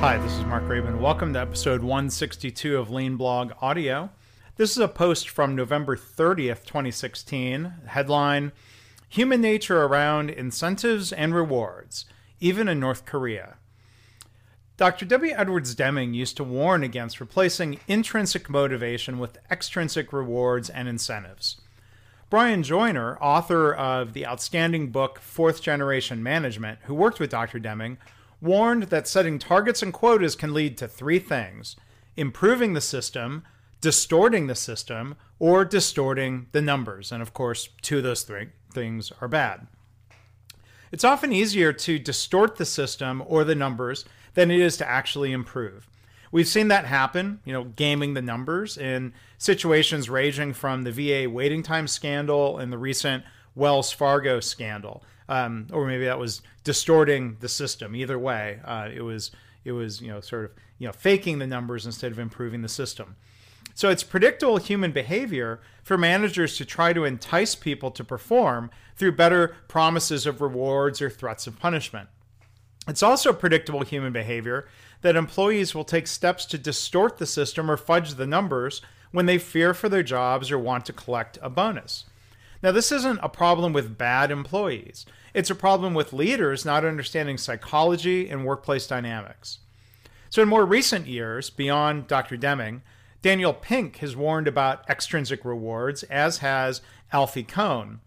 Hi, this is Mark Graban. Welcome to episode 162 of Lean Blog Audio. This is a post from November 30th, 2016. Headline Human Nature Around Incentives and Rewards, even in North Korea. Dr. W. Edwards Deming used to warn against replacing intrinsic motivation with extrinsic rewards and incentives. Brian Joiner, author of the outstanding book Fourth Generation Management, who worked with Dr. Deming, warned that setting targets and quotas can lead to three things improving the system, distorting the system, or distorting the numbers. And of course, two of those three things are bad. It's often easier to distort the system or the numbers than it is to actually improve. We've seen that happen, you know, gaming the numbers in situations ranging from the VA waiting time scandal and the recent Wells Fargo scandal um, or maybe that was distorting the system. Either way, uh, it was it was you know sort of you know faking the numbers instead of improving the system. So it's predictable human behavior for managers to try to entice people to perform through better promises of rewards or threats of punishment. It's also predictable human behavior that employees will take steps to distort the system or fudge the numbers when they fear for their jobs or want to collect a bonus. Now, this isn't a problem with bad employees. It's a problem with leaders not understanding psychology and workplace dynamics. So, in more recent years, beyond Dr. Deming, Daniel Pink has warned about extrinsic rewards, as has Alfie Kohn.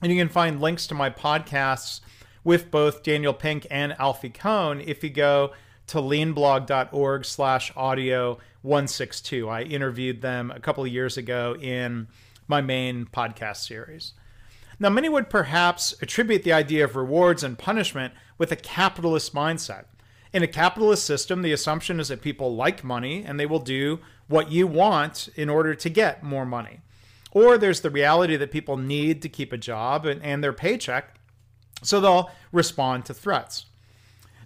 And you can find links to my podcasts with both Daniel Pink and Alfie Kohn if you go to leanblog.org slash audio 162. I interviewed them a couple of years ago in my main podcast series. Now, many would perhaps attribute the idea of rewards and punishment with a capitalist mindset. In a capitalist system, the assumption is that people like money and they will do what you want in order to get more money. Or there's the reality that people need to keep a job and, and their paycheck, so they'll respond to threats.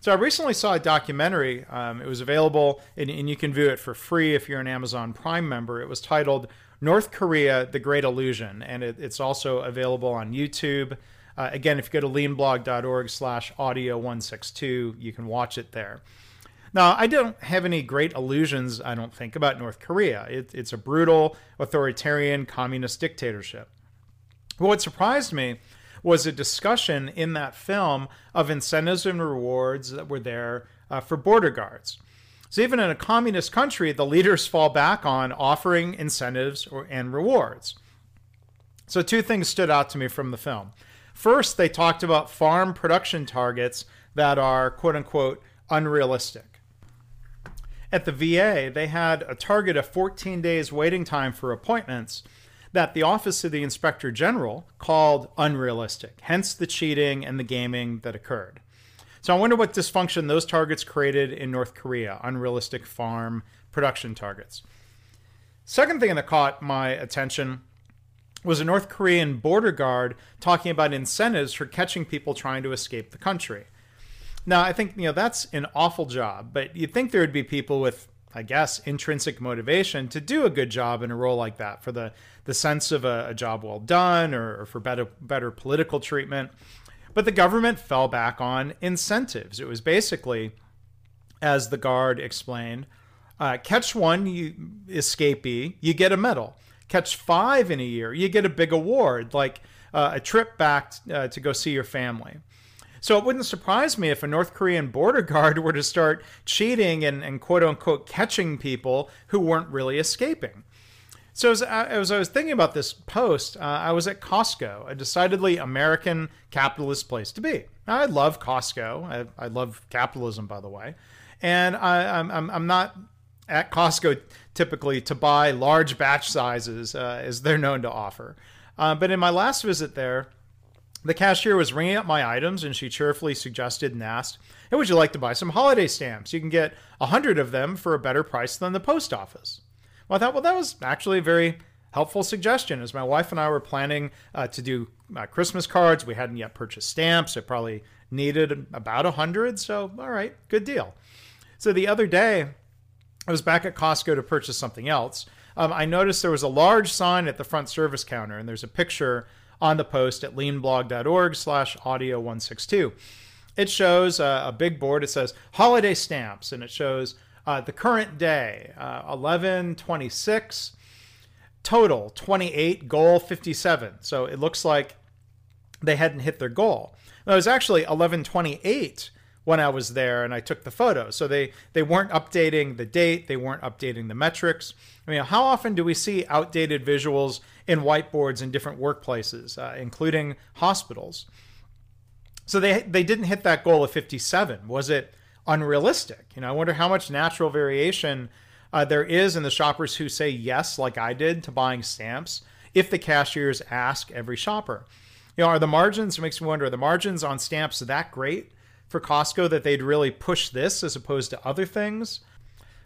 So I recently saw a documentary. Um, it was available, and, and, you can view it for free if you're an Amazon Prime member. It was titled North Korea: The Great Illusion, and it, it's also available on YouTube. Uh, again, if you go to leanblog.org/audio162, you can watch it there. Now, I don't have any great illusions, I don't think, about North Korea. It, it's a brutal, authoritarian, communist dictatorship. What surprised me was a discussion in that film of incentives and rewards that were there uh, for border guards. So even in a communist country, the leaders fall back on offering incentives or, and rewards. So two things stood out to me from the film. First, they talked about farm production targets that are quote unquote unrealistic. At the VA, they had a target of 14 days waiting time for appointments that the Office of the Inspector General called unrealistic, hence the cheating and the gaming that occurred. So I wonder what dysfunction those targets created in North Korea, unrealistic farm production targets. Second thing that caught my attention was a North Korean border guard talking about incentives for catching people trying to escape the country. Now, I think you know that's an awful job, but you'd think there would be people with, I guess, intrinsic motivation to do a good job in a role like that for the the sense of a, a job well done or, or for better better political treatment. But the government fell back on incentives. It was basically, as the guard explained, uh, catch one you escapee, you get a medal. Catch five in a year, you get a big award, like uh, a trip back uh, to go see your family. So it wouldn't surprise me if a North Korean border guard were to start cheating and, and quote unquote catching people who weren't really escaping. So as, as, I was thinking about this post, uh, I was at Costco, a decidedly American capitalist place to be. I love Costco. I, I love capitalism, by the way, and I, am I'm, I'm not at Costco typically to buy large batch sizes uh, as they're known to offer. Uh, but in my last visit there, the cashier was ringing up my items and she cheerfully suggested and asked, Hey, would you like to buy some holiday stamps? You can get a hundred of them for a better price than the post office. Well, I thought, well, that was actually a very helpful suggestion. As my wife and I were planning uh, to do uh, Christmas cards, we hadn't yet purchased stamps. It probably needed about a hundred. So, all right, good deal. So the other day, I was back at Costco to purchase something else. Um, I noticed there was a large sign at the front service counter, and there's a picture on the post at leanblog.org slash audio 162. it shows a, a big board. It says holiday stamps, and it shows uh, the current day, uh, 1126, total 28, goal 57. So it looks like they hadn't hit their goal. Now, it was actually 1128 when I was there and I took the photo. So they, they weren't updating the date, they weren't updating the metrics. I mean, how often do we see outdated visuals in whiteboards in different workplaces, uh, including hospitals? So they they didn't hit that goal of 57. Was it unrealistic? You know, I wonder how much natural variation uh, there is in the shoppers who say yes, like I did, to buying stamps if the cashiers ask every shopper. You know, are the margins? It makes me wonder: are the margins on stamps that great for Costco that they'd really push this as opposed to other things?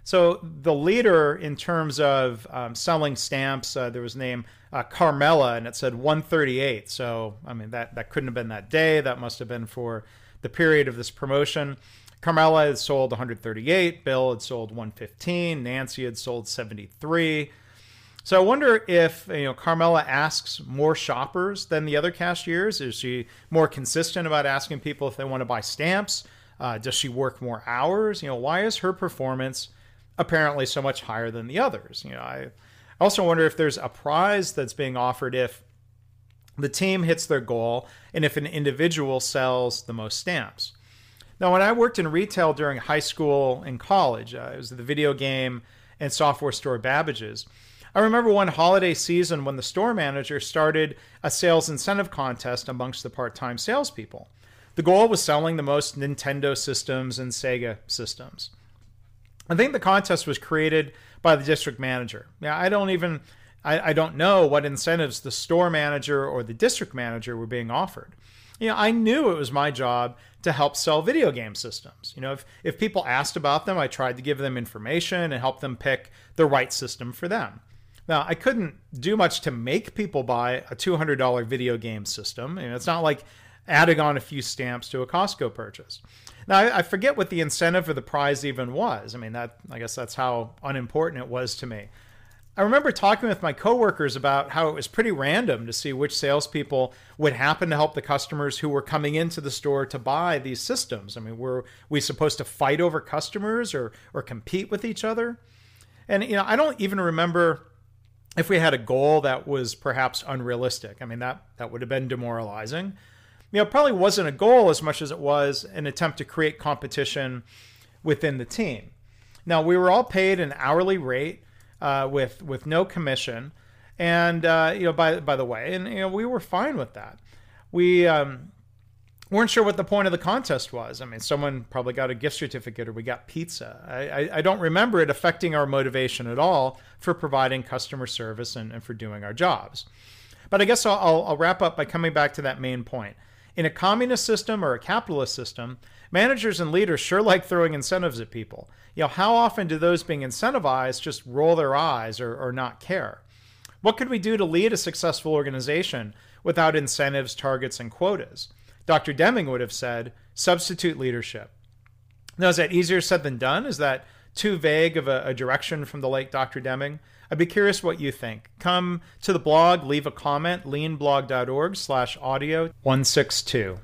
So the leader in terms of um, selling stamps, uh, there was name uh, Carmela, and it said 138. So I mean that that couldn't have been that day. That must have been for the period of this promotion. Carmela had sold 138. Bill had sold 115. Nancy had sold 73. So I wonder if you know Carmela asks more shoppers than the other cashiers. Is she more consistent about asking people if they want to buy stamps? Uh, does she work more hours? You know, why is her performance apparently so much higher than the others. You know, I also wonder if there's a prize that's being offered if the team hits their goal and if an individual sells the most stamps. Now, when I worked in retail during high school and college, uh, it was the video game and software store Babbage's. I remember one holiday season when the store manager started a sales incentive contest amongst the part time salespeople. The goal was selling the most Nintendo systems and Sega systems. I think the contest was created by the district manager. Yeah, I don't even I, I don't know what incentives the store manager or the district manager were being offered. You know, I knew it was my job to help sell video game systems. You know, if, if people asked about them, I tried to give them information and help them pick the right system for them. Now, I couldn't do much to make people buy a $200 video game system. You know, it's not like adding on a few stamps to a Costco purchase. Now, I, I forget what the incentive for the prize even was. I mean, that I guess that's how unimportant it was to me. I remember talking with my coworkers about how it was pretty random to see which salespeople would happen to help the customers who were coming into the store to buy these systems. I mean, were we supposed to fight over customers or or compete with each other? And you know, I don't even remember if we had a goal that was perhaps unrealistic. I mean, that that would have been demoralizing you know, probably wasn't a goal as much as it was an attempt to create competition within the team. Now, we were all paid an hourly rate uh, with with no commission, and uh, you know, by by the way, and you know, we were fine with that. We um, weren't sure what the point of the contest was. I mean, someone probably got a gift certificate or we got pizza. I, I, I don't remember it affecting our motivation at all for providing customer service and, and for doing our jobs. But I guess I'll, I'll wrap up by coming back to that main point. In a communist system or a capitalist system, managers and leaders sure like throwing incentives at people. You know, how often do those being incentivized just roll their eyes or, or not care? What could we do to lead a successful organization without incentives, targets, and quotas? Dr. Deming would have said, substitute leadership. Now, is that easier said than done? Is that too vague of a, a direction from the late Dr. Deming? I'd be curious what you think. Come to the blog, leave a comment, leanblog.org slash audio 162.